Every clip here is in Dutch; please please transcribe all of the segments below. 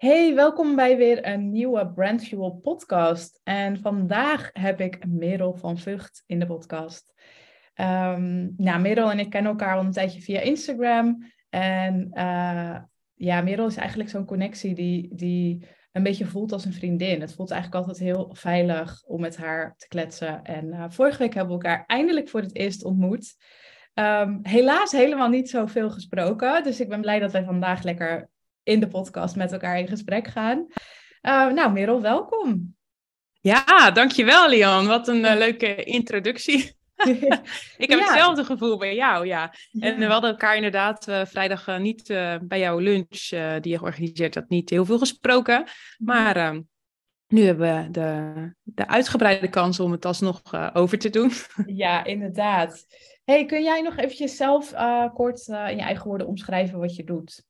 Hey, welkom bij weer een nieuwe Brand Fuel podcast. En vandaag heb ik Merel van Vught in de podcast. Um, nou, Merel en ik kennen elkaar al een tijdje via Instagram. En uh, ja, Merel is eigenlijk zo'n connectie die, die een beetje voelt als een vriendin. Het voelt eigenlijk altijd heel veilig om met haar te kletsen. En uh, vorige week hebben we elkaar eindelijk voor het eerst ontmoet. Um, helaas helemaal niet zoveel gesproken. Dus ik ben blij dat wij vandaag lekker in de podcast met elkaar in gesprek gaan. Uh, nou, Merel, welkom. Ja, dankjewel, Lian. Wat een uh, leuke introductie. ik heb ja. hetzelfde gevoel bij jou, ja. ja. En we hadden elkaar inderdaad uh, vrijdag niet bij jouw lunch die je georganiseerd had, niet heel veel gesproken. Maar ehm, nu hebben we de, de uitgebreide kans om het alsnog over te doen. ja, inderdaad. Hey, kun jij nog eventjes zelf kort in je eigen woorden omschrijven wat je doet?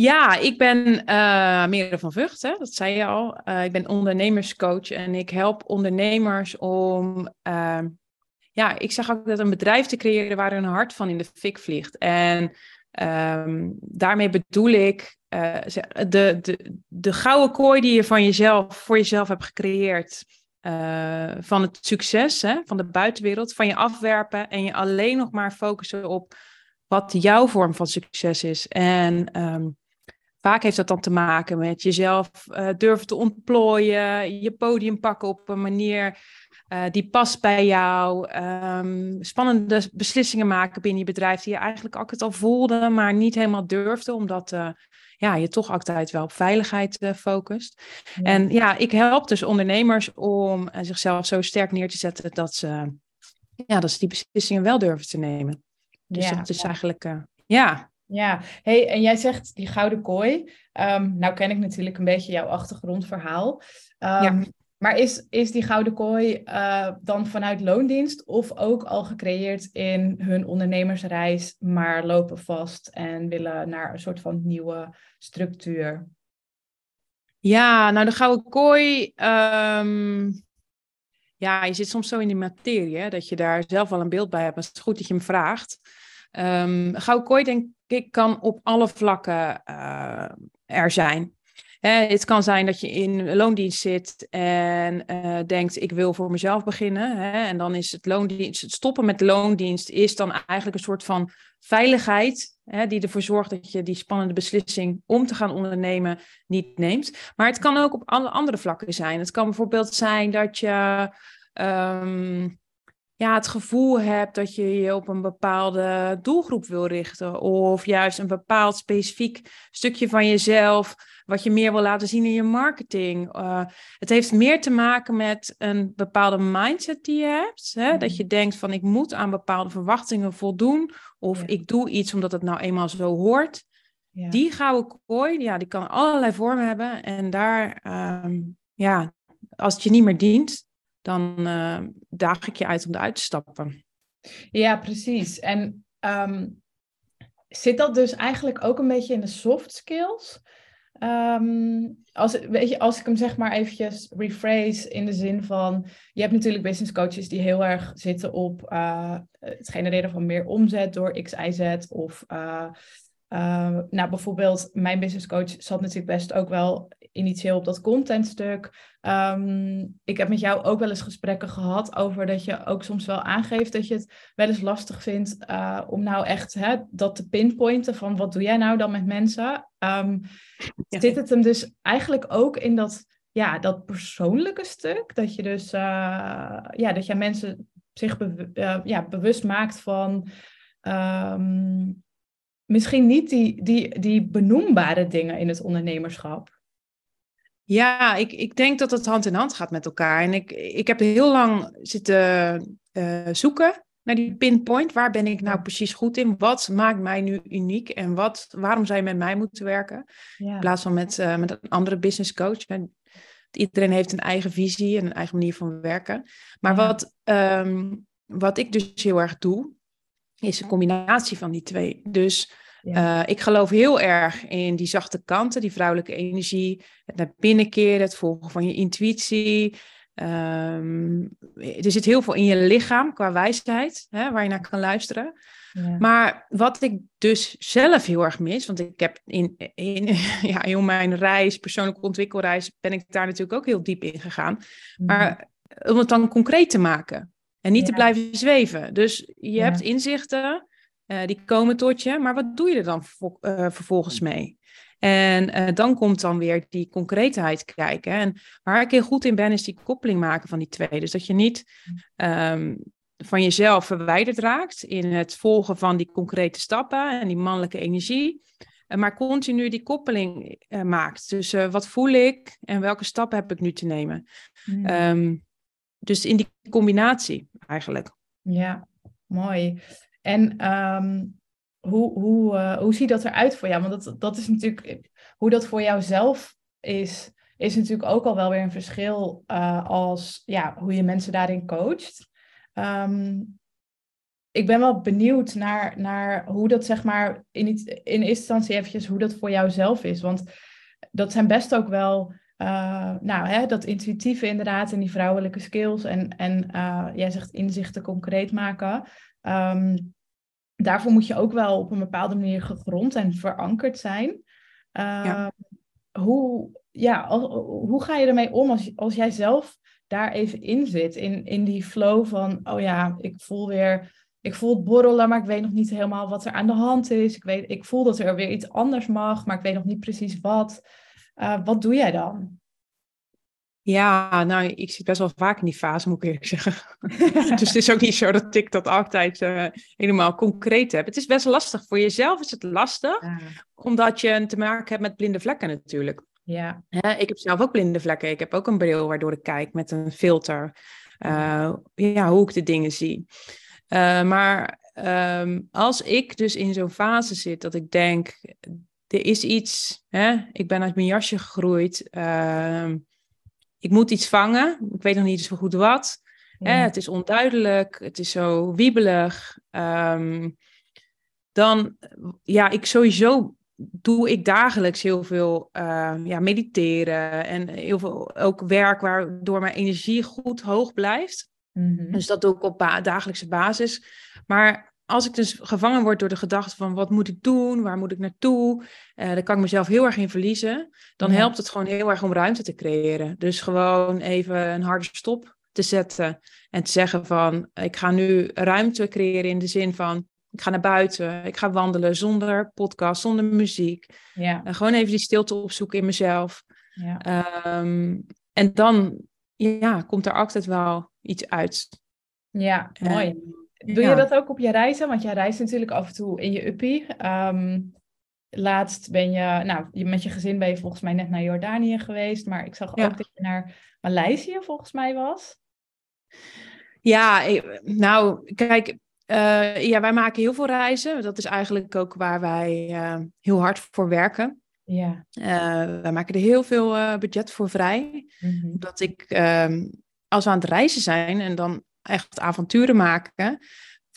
Ja, ik ben uh, Mere van Vught, hè, dat zei je al. Uh, ik ben ondernemerscoach en ik help ondernemers om, uh, ja, ik zeg ook dat een bedrijf te creëren waar hun hart van in de fik vliegt. En um, daarmee bedoel ik uh, de, de, de gouden kooi die je van jezelf, voor jezelf hebt gecreëerd. van het succes hè, van de buitenwereld, van je afwerpen en je alleen nog maar focussen op wat jouw vorm van succes is. En um, Vaak heeft dat dan te maken met jezelf uh, durven te ontplooien, je podium pakken op een manier uh, die past bij jou, um, spannende beslissingen maken binnen je bedrijf die je eigenlijk altijd al voelde, maar niet helemaal durfde, omdat uh, ja, je toch altijd wel op veiligheid focust. Ja. En ja, ik help dus ondernemers om zichzelf zo sterk neer te zetten dat ze, ja, dat ze die beslissingen wel durven te nemen. Dus ja, dat is eigenlijk, ja. Ja, hey, en jij zegt die gouden kooi. Um, nou ken ik natuurlijk een beetje jouw achtergrondverhaal. Um, ja. Maar is, is die gouden kooi uh, dan vanuit loondienst of ook al gecreëerd in hun ondernemersreis, maar lopen vast en willen naar een soort van nieuwe structuur? Ja, nou de gouden kooi. Um, ja, je zit soms zo in die materie hè, dat je daar zelf al een beeld bij hebt. Maar het is goed dat je me vraagt. Um, gouden kooi denk ik kan op alle vlakken uh, er zijn. Hè, het kan zijn dat je in loondienst zit en uh, denkt, ik wil voor mezelf beginnen. Hè, en dan is het loondienst, het stoppen met loondienst is dan eigenlijk een soort van veiligheid hè, die ervoor zorgt dat je die spannende beslissing om te gaan ondernemen niet neemt. Maar het kan ook op alle andere vlakken zijn. Het kan bijvoorbeeld zijn dat je um, ja, het gevoel hebt dat je je op een bepaalde doelgroep wil richten. Of juist een bepaald specifiek stukje van jezelf, wat je meer wil laten zien in je marketing. Uh, het heeft meer te maken met een bepaalde mindset die je hebt. Hè? Dat je denkt van ik moet aan bepaalde verwachtingen voldoen. Of ja. ik doe iets omdat het nou eenmaal zo hoort. Ja. Die gouden kooi, ja, die kan allerlei vormen hebben. En daar, um, ja, als het je niet meer dient, dan uh, daag ik je uit om eruit te stappen. Ja, precies. En um, zit dat dus eigenlijk ook een beetje in de soft skills? Um, als, weet je, als ik hem zeg maar eventjes rephrase in de zin van... Je hebt natuurlijk business coaches die heel erg zitten op uh, het genereren van meer omzet door X, Y, Z. Of uh, uh, nou, bijvoorbeeld mijn business coach zat natuurlijk best ook wel initieel op dat contentstuk. Um, ik heb met jou ook wel eens gesprekken gehad over dat je ook soms wel aangeeft dat je het wel eens lastig vindt uh, om nou echt hè, dat te pinpointen van wat doe jij nou dan met mensen. Um, ja. Zit het hem dus eigenlijk ook in dat, ja, dat persoonlijke stuk? Dat je dus uh, ja, dat jij mensen zich be uh, ja, bewust maakt van um, misschien niet die, die, die benoembare dingen in het ondernemerschap. Ja, ik, ik denk dat het hand in hand gaat met elkaar. En ik, ik heb heel lang zitten uh, zoeken naar die pinpoint. Waar ben ik nou precies goed in? Wat maakt mij nu uniek? En wat, waarom zou je met mij moeten werken? Ja. In plaats van met, uh, met een andere business coach. Iedereen heeft een eigen visie en een eigen manier van werken. Maar ja. wat, um, wat ik dus heel erg doe, is een combinatie van die twee. Dus ja. Uh, ik geloof heel erg in die zachte kanten, die vrouwelijke energie, het naar binnen keren, het volgen van je intuïtie, Ehm, er zit heel veel in je lichaam qua wijsheid, hè, waar je naar kan luisteren. Maar wat ik dus zelf heel erg mis, want ik heb in, in, ja, in mijn reis, persoonlijke ontwikkelreis, ben ik daar natuurlijk ook heel diep in gegaan. Mhm. Maar om het dan concreet te maken en niet te blijven zweven. Dus je hebt inzichten, uh, die komen tot je, maar wat doe je er dan uh, vervolgens mee? En uh, dan komt dan weer die concreetheid kijken. En waar ik heel goed in ben, is die koppeling maken van die twee. Dus dat je niet um, van jezelf verwijderd raakt in het volgen van die concrete stappen en die mannelijke energie. Maar continu die koppeling maakt. Dus wat voel ik en welke stappen heb ik nu te nemen? Mm. Um, dus in die combinatie eigenlijk. Ja, mooi. En um, hoe, hoe, uh, hoe ziet dat eruit voor jou? Want dat, dat is natuurlijk, hoe dat voor jou zelf is, is natuurlijk ook al wel weer een verschil uh, als ja, hoe je mensen daarin coacht. Um, ik ben wel benieuwd naar, naar hoe dat zeg maar in, in eerste instantie eventjes hoe dat voor jou zelf is. Want dat zijn best ook wel, uh, nou hè, dat intuïtieve inderdaad en die vrouwelijke skills en, en jij zegt inzichten concreet maken. Um, daarvoor moet je ook wel op een bepaalde manier gegrond en verankerd zijn. Uh, Hoe, ja, hoe ga je ermee om als, als jij zelf daar even in zit? In, in die flow van, oh ja, ik voel weer, ik voel het borrelen, maar ik weet nog niet helemaal wat er aan de hand is. Ik, weet, ik voel dat er weer iets anders mag, maar ik weet nog niet precies wat. Uh, wat doe jij dan? Ja, nou, ik zit best wel vaak in die fase, moet ik eerlijk zeggen. dus het is ook niet zo dat ik dat altijd uh, helemaal concreet heb. Het is best lastig. Voor jezelf is het lastig, omdat je te maken hebt met blinde vlekken natuurlijk. Ja. ik heb zelf ook blinde vlekken. Ik heb ook een bril waardoor ik kijk met een filter. Uh, ja, hoe ik de dingen zie. Uh, maar um, als ik dus in zo'n fase zit dat ik denk, er is iets, hè? ik ben uit mijn jasje gegroeid. Uh, ik moet iets vangen. Ik weet nog niet zo goed wat. Hè, het is onduidelijk. Het is zo wiebelig. Um, dan, ja, ik sowieso doe ik dagelijks heel veel uh, ja, mediteren en heel veel ook werk waardoor mijn energie goed hoog blijft. Mm-hmm. Dus dat doe ik op ba dagelijkse basis. Maar als ik dus gevangen word door de gedachte van wat moet ik doen, waar moet ik naartoe, uh, dan kan ik mezelf heel erg in verliezen. Dan helpt het gewoon heel erg om ruimte te creëren. Dus gewoon even een harde stop te zetten en te zeggen van ik ga nu ruimte creëren in de zin van ik ga naar buiten, ik ga wandelen zonder podcast, zonder muziek. Ja. En gewoon even die stilte opzoeken in mezelf. Ja. Um, en dan ja, komt er altijd wel iets uit. Ja, mooi. Doe je dat ook op je reizen? Want jij reist natuurlijk af en toe in je uppie. Ehm, laatst ben je, nou, met je gezin ben je volgens mij net naar Jordanië geweest. Maar ik zag ook dat je naar Maleisië volgens mij was. Ja, nou, kijk, uh, ja, wij maken heel veel reizen. Dat is eigenlijk ook waar wij uh, heel hard voor werken. Ja. Uh, wij maken er heel veel budget voor vrij. Mm -hmm. Dat ik, ehm, als we aan het reizen zijn en dan echt avonturen maken,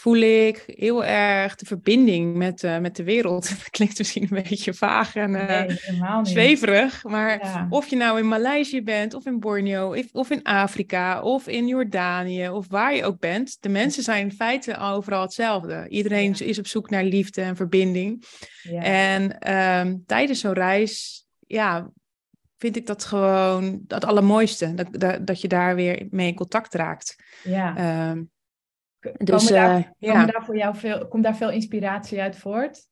voel ik heel erg de verbinding met, uh, met de wereld. Dat klinkt misschien een beetje vaag en uh, zweverig, maar of je nou in Maleisië bent, of in Borneo, of in Afrika, of in Jordanië, of waar je ook bent, de mensen zijn in feite overal hetzelfde. Iedereen is op zoek naar liefde en verbinding. Ja. En um, tijdens zo'n reis, ja, vind ik dat gewoon het allermooiste. Dat, dat, dat je daar weer mee in contact raakt. Ja. Um, dus, daar, uh, ja. daar voor jou veel, komt daar veel inspiratie uit voort?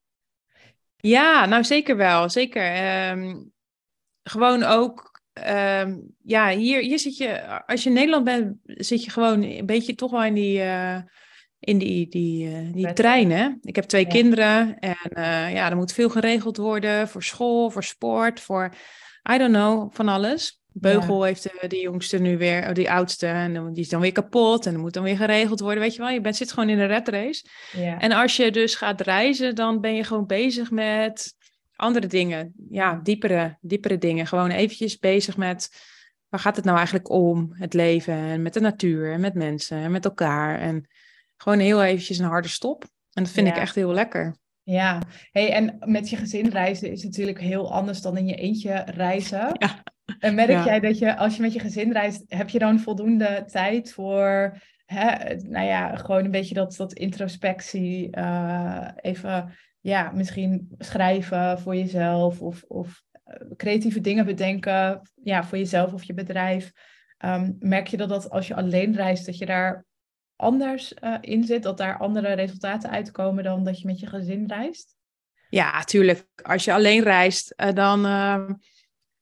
Ja, nou zeker wel. Zeker. Um, gewoon ook, um, ja, hier, hier zit je, als je in Nederland bent, zit je gewoon een beetje toch wel in die, uh, in die, die, uh, die trein. Hè? Ik heb twee kinderen en ja, er moet veel geregeld worden voor school, voor sport, voor I don't know, van alles. Beugel heeft de, de, jongste nu weer, oh, die oudste, en die is dan weer kapot en dat moet dan weer geregeld worden. Weet je wel, je bent, zit gewoon in een red race. Ja. En als je dus gaat reizen, dan ben je gewoon bezig met andere dingen. Ja, diepere, diepere dingen. Gewoon eventjes bezig met waar gaat het nou eigenlijk om? Het leven en met de natuur en met mensen en met elkaar. En gewoon heel eventjes een harde stop. En dat vind ik echt heel lekker. Ja, hey, en met je gezin reizen is natuurlijk heel anders dan in je eentje reizen. Ja. En merk jij dat je, als je met je gezin reist, heb je dan voldoende tijd voor, hè, nou ja, gewoon een beetje dat, dat introspectie, uh, even, ja, misschien schrijven voor jezelf of, of creatieve dingen bedenken, ja, voor jezelf of je bedrijf. Um, merk je dat, dat als je alleen reist, dat je daar anders uh, in zit, dat daar andere resultaten uitkomen dan dat je met je gezin reist? Ja, tuurlijk. Als je alleen reist, uh, dan uh,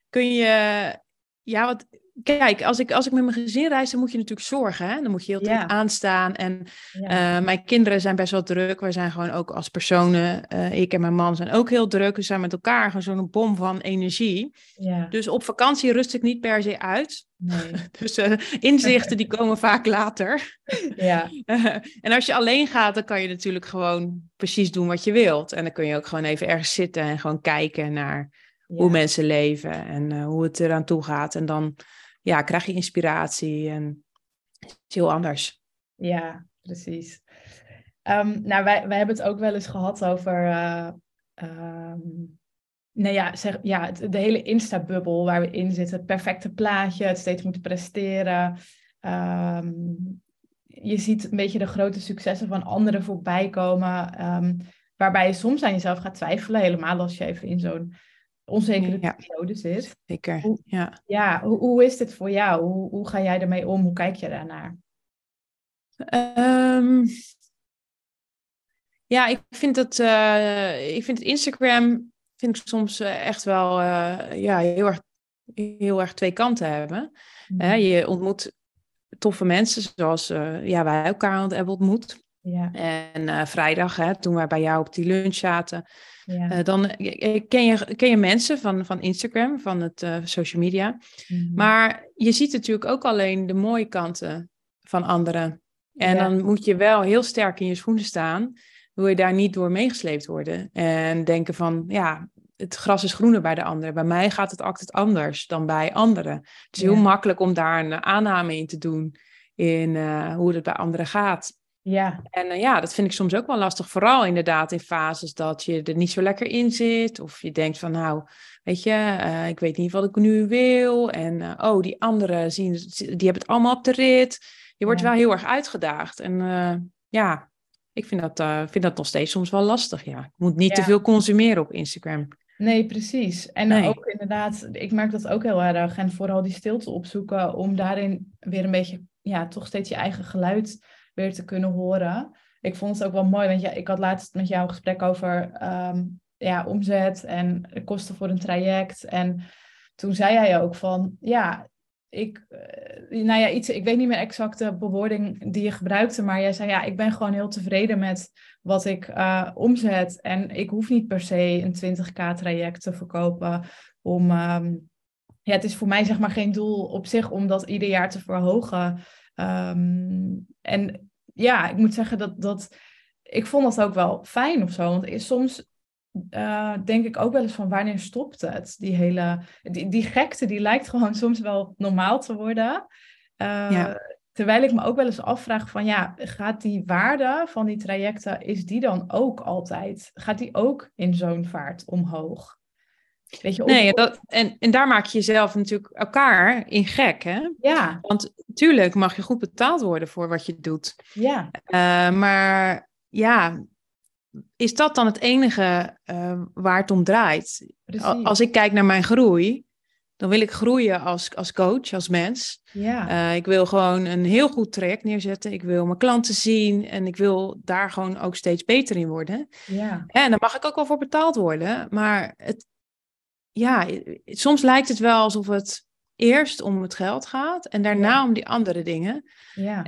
kun je. Ja, wat, Kijk, als ik, als ik met mijn gezin reis, dan moet je natuurlijk zorgen. Hè? Dan moet je heel tijd aanstaan. En ja. uh, mijn kinderen zijn best wel druk. We zijn gewoon ook als personen, uh, ik en mijn man zijn ook heel druk. We zijn met elkaar gewoon zo'n bom van energie. Ja. Dus op vakantie rust ik niet per se uit. Nee. dus uh, inzichten die komen vaak later. Ja. en als je alleen gaat, dan kan je natuurlijk gewoon precies doen wat je wilt. En dan kun je ook gewoon even ergens zitten en gewoon kijken naar hoe mensen leven en hoe het eraan toe gaat. En dan ja, krijg je inspiratie en is heel anders. Ja, precies. Um, nou, wij, wij hebben het ook wel eens gehad over, uh, nou ja, zeg, ja de hele Insta-bubbel waar we in zitten. Het perfecte plaatje, het steeds moeten presteren. Um, je ziet een beetje de grote successen van anderen voorbij komen. waarbij je soms aan jezelf gaat twijfelen, helemaal als je even in zo'n onzekere ja. periode zit. Zeker, hoe, ja. Ja, hoe, hoe is dit voor jou? Hoe, hoe ga jij ermee om? Hoe kijk je daarnaar? Um, ja, ik vind het, uh, ik vind het Instagram vind ik soms echt wel uh, ja, heel, erg, heel erg twee kanten hebben. Mm. Je ontmoet toffe mensen zoals ja, wij elkaar hebben ontmoet. Ja. En vrijdag, hè, toen wij bij jou op die lunch zaten, ja. Uh, dan ken je, ken je mensen van, van Instagram, van het uh, social media. Mm-hmm. Maar je ziet natuurlijk ook alleen de mooie kanten van anderen. En Ja. dan moet je wel heel sterk in je schoenen staan. Wil je daar niet door meegesleept worden. En denken van, ja, het gras is groener bij de anderen. Bij mij gaat het altijd anders dan bij anderen. Het is heel makkelijk om daar een aanname in te doen. In eh, hoe het bij anderen gaat. Ja, En eh, ja, dat vind ik soms ook wel lastig. Vooral inderdaad in fases dat je er niet zo lekker in zit. Of je denkt van nou, weet je, eh, ik weet niet wat ik nu wil. En eh, oh, die anderen zien, die hebben het allemaal op de rit. Je wordt Ja. wel heel erg uitgedaagd. En ja, ik vind dat, vind dat nog steeds soms wel lastig. Ja. Ik moet niet te veel consumeren op Instagram. nee, precies. En Nee. ook inderdaad, ik merk dat ook heel erg. En vooral die stilte opzoeken om daarin weer een beetje, ja, toch steeds je eigen geluid te kunnen horen. Ik vond het ook wel mooi, want ja, ik had laatst met jou een gesprek over ehm, ja, omzet en kosten voor een traject. En toen zei jij ook van, ja, ik, eh, nou ja, iets, ik weet niet meer exact de bewoording die je gebruikte, maar jij zei, ja, ik ben gewoon heel tevreden met wat ik eh, omzet. En ik hoef niet per se een 20k traject te verkopen om... ehm, ja, het is voor mij zeg maar geen doel op zich om dat ieder jaar te verhogen. Ehm, en ja, ik moet zeggen dat, dat ik vond dat ook wel fijn of zo. Want soms eh, denk ik ook wel eens van wanneer stopt het? Die hele, die, die gekte die lijkt gewoon soms wel normaal te worden. Eh, Ja. Terwijl ik me ook wel eens afvraag van ja, gaat die waarde van die trajecten, is die dan ook altijd? Gaat die ook in zo'n vaart omhoog? Weet je, of- Nee, dat, en, en daar maak je jezelf natuurlijk elkaar in gek, hè? ja, Want tuurlijk mag je goed betaald worden voor wat je doet. ja, Eh, maar ja, is dat dan het enige eh, waar het om draait? precies. Als ik kijk naar mijn groei, dan wil ik groeien als, als coach, als mens. ja, Eh, ik wil gewoon een heel goed traject neerzetten. Ik wil mijn klanten zien en ik wil daar gewoon ook steeds beter in worden. ja, En daar mag ik ook wel voor betaald worden. Maar het, ja, soms lijkt het wel alsof het eerst om het geld gaat en daarna Ja. om die andere dingen. ja.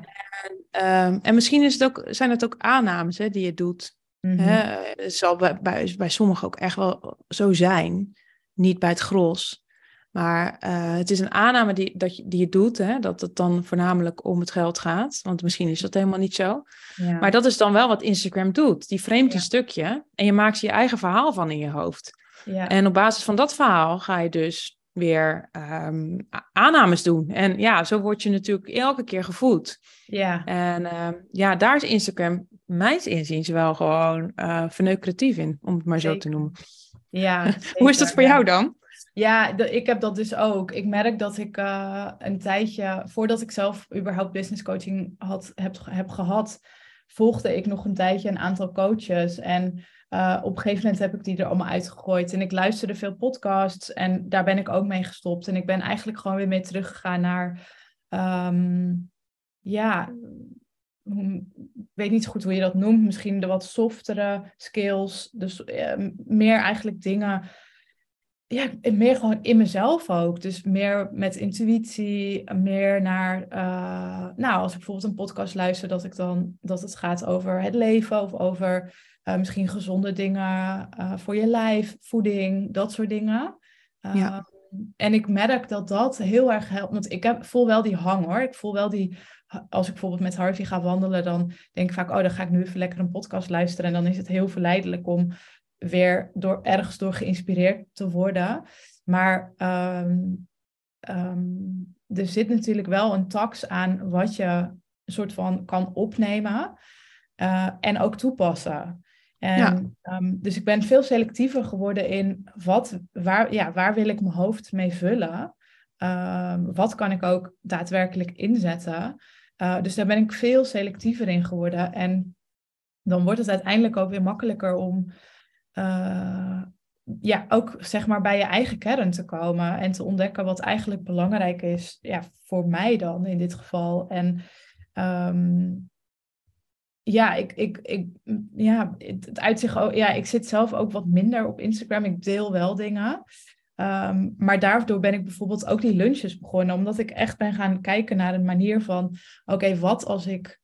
Ehm, en misschien is het ook, zijn het ook aannames hè, die je doet. Mhm. Hè? Het zal bij, bij, bij sommigen ook echt wel zo zijn. Niet bij het gros. Maar eh, het is een aanname die, dat je, die je doet, hè? dat het dan voornamelijk om het geld gaat. Want misschien is dat helemaal niet zo. Ja. Maar dat is dan wel wat Instagram doet. Die framet een stukje en je maakt je eigen verhaal van in je hoofd. Ja. En op basis van dat verhaal ga je dus weer ehm, aannames doen. En ja, zo word je natuurlijk elke keer gevoed. ja. En ehm, ja, daar is Instagram, mijns inziens, wel gewoon eh verneukeratief in, om het maar zo te noemen. Ja, Hoe is dat voor ja. jou dan? Ja, ik heb dat dus ook. Ik merk dat ik uh, een tijdje, voordat ik zelf überhaupt business coaching had, heb, heb gehad, volgde ik nog een tijdje een aantal coaches. En uh, op een gegeven moment heb ik die er allemaal uitgegooid. En ik luisterde veel podcasts en daar ben ik ook mee gestopt. En ik ben eigenlijk gewoon weer mee teruggegaan naar, um, ja, ik weet niet goed hoe je dat noemt. Misschien de wat softere skills. Dus uh, meer eigenlijk dingen ja, meer gewoon in mezelf ook. Dus meer met intuïtie, meer naar, uh, nou, als ik bijvoorbeeld een podcast luister, dat ik dan, dat het gaat over het leven of over uh, misschien gezonde dingen uh, voor je lijf, voeding, dat soort dingen. Ja. En ik merk dat dat heel erg helpt, want ik heb, voel wel die hang hoor. Ik voel wel die, als ik bijvoorbeeld met Harvey ga wandelen, dan denk ik vaak, oh, dan ga ik nu even lekker een podcast luisteren. En dan is het heel verleidelijk om weer door, ergens door geïnspireerd te worden. Maar um, um, er zit natuurlijk wel een tax aan wat je een soort van kan opnemen uh, en ook toepassen. En, ja. um, dus ik ben veel selectiever geworden in wat, waar, ja, waar wil ik mijn hoofd mee vullen? wat kan ik ook daadwerkelijk inzetten? Uh, dus daar ben ik veel selectiever in geworden. En dan wordt het uiteindelijk ook weer makkelijker om uh, ja, ook zeg maar bij je eigen kern te komen en te ontdekken wat eigenlijk belangrijk is, ja, voor mij dan in dit geval. En um, ja, ik, ik, ik, ja, het uitzicht ook, ja, ik zit zelf ook wat minder op Instagram. Ik deel wel dingen. Um, maar daardoor ben ik bijvoorbeeld ook die lunches begonnen, omdat ik echt ben gaan kijken naar een manier van: oké, wat als ik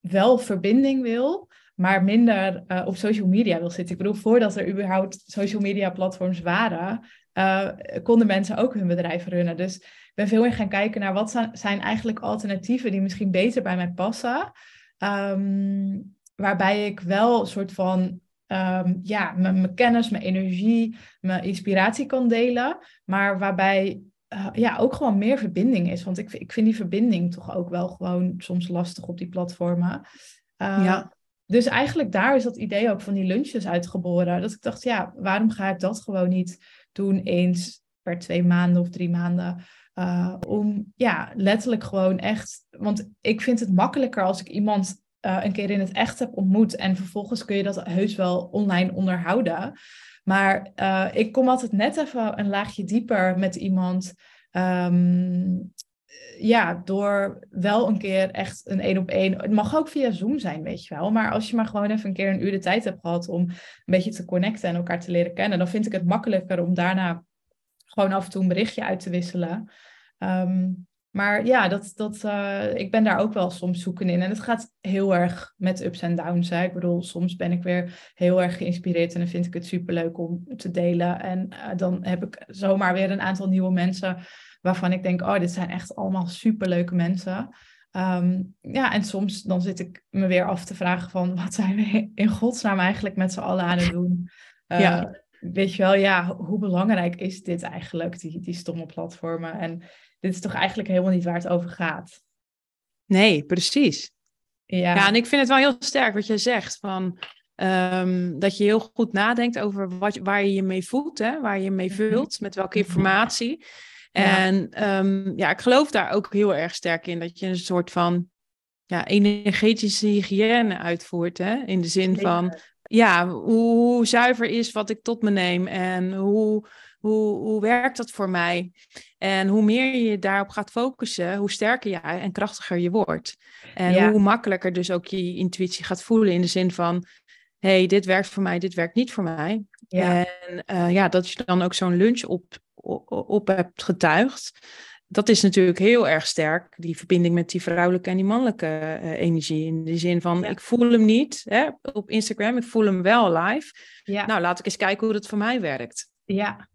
wel verbinding wil, maar minder uh, op social media wil zitten. Ik bedoel, voordat er überhaupt social media platforms waren, uh, konden mensen ook hun bedrijf runnen. Dus ik ben veel meer gaan kijken naar wat zijn eigenlijk alternatieven die misschien beter bij mij passen. Um, waarbij ik wel een soort van um, ja, mijn kennis, mijn energie, mijn inspiratie kan delen. Maar waarbij uh, ja, ook gewoon meer verbinding is. Want ik, ik vind die verbinding toch ook wel gewoon soms lastig op die platformen. Uh, ja. Dus eigenlijk daar is dat idee ook van die lunches uitgeboren. Dat ik dacht, ja, waarom ga ik dat gewoon niet doen eens per twee maanden of drie maanden? Uh, om ja, letterlijk gewoon echt. Want ik vind het makkelijker als ik iemand uh, een keer in het echt heb ontmoet. En vervolgens kun je dat heus wel online onderhouden. Maar uh, ik kom altijd net even een laagje dieper met iemand. Um, ja, door wel een keer echt een één op één. Het mag ook via Zoom zijn, weet je wel. Maar als je maar gewoon even een keer een uur de tijd hebt gehad om een beetje te connecten en elkaar te leren kennen, dan vind ik het makkelijker om daarna gewoon af en toe een berichtje uit te wisselen. Um, maar ja, dat, dat, uh, ik ben daar ook wel soms zoeken in. En het gaat heel erg met ups en downs. Ik bedoel, soms ben ik weer heel erg geïnspireerd en dan vind ik het superleuk om te delen. En uh, dan heb ik zomaar weer een aantal nieuwe mensen waarvan ik denk, oh, dit zijn echt allemaal superleuke mensen. Um, ja, en soms dan zit ik me weer af te vragen van, wat zijn we in godsnaam eigenlijk met z'n allen aan het doen? Uh, ja. Weet je wel, ja, hoe belangrijk is dit eigenlijk, die, die stomme platformen? En dit is toch eigenlijk helemaal niet waar het over gaat? Nee, precies. Ja, ja en ik vind het wel heel sterk wat je zegt, van, um, dat je heel goed nadenkt over wat, waar je je mee voelt, hè? waar je je mee mhm. vult, met welke mhm. informatie. En um, ja, ik geloof daar ook heel erg sterk in dat je een soort van ja, energetische hygiëne uitvoert. Hè? In de zin van ja, hoe, hoe, zuiver is wat ik tot me neem en hoe, hoe, hoe werkt dat voor mij? En hoe meer je daarop gaat focussen, hoe sterker jij en krachtiger je wordt. En hoe makkelijker dus ook je intuïtie gaat voelen in de zin van hey, dit werkt voor mij, dit werkt niet voor mij. Ja. En uh, ja, dat je dan ook zo'n lunch op, op hebt getuigd. Dat is natuurlijk heel erg sterk, die verbinding met die vrouwelijke en die mannelijke uh, energie. In de zin van, ik voel hem niet hè, op Instagram, ik voel hem wel live. Ja. Nou, laat ik eens kijken hoe dat voor mij werkt. Ja,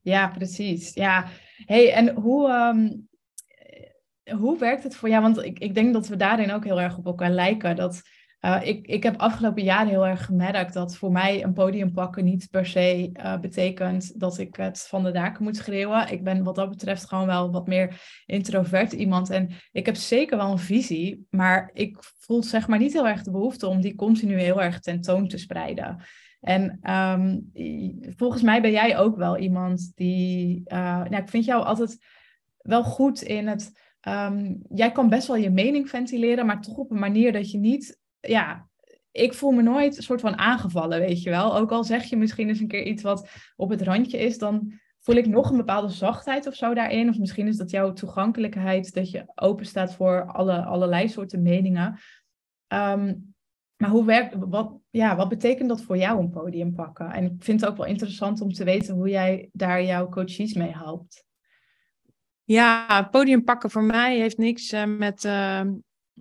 ja precies. Ja, hey, en hoe, um, hoe werkt het voor jou? Want ik, ik denk dat we daarin ook heel erg op elkaar lijken. Dat uh, ik, ik heb afgelopen jaar heel erg gemerkt dat voor mij een podium pakken niet per se uh, betekent dat ik het van de daken moet schreeuwen. Ik ben wat dat betreft gewoon wel wat meer introvert iemand. En ik heb zeker wel een visie, maar ik voel zeg maar niet heel erg de behoefte om die continu heel erg tentoon te spreiden. En ehm, volgens mij ben jij ook wel iemand die. Uh, nou, ik vind jou altijd wel goed in het. Um, jij kan best wel je mening ventileren, maar toch op een manier dat je niet. Ja, ik voel me nooit een soort van aangevallen, weet je wel. Ook al zeg je misschien eens een keer iets wat op het randje is, dan voel ik nog een bepaalde zachtheid of zo daarin. Of misschien is dat jouw toegankelijkheid, dat je open staat voor alle, allerlei soorten meningen. Um, maar hoe werkt, wat, ja, wat betekent dat voor jou een podium pakken? En ik vind het ook wel interessant om te weten hoe jij daar jouw coaches mee helpt. Ja, podium pakken voor mij heeft niks uh, met uh,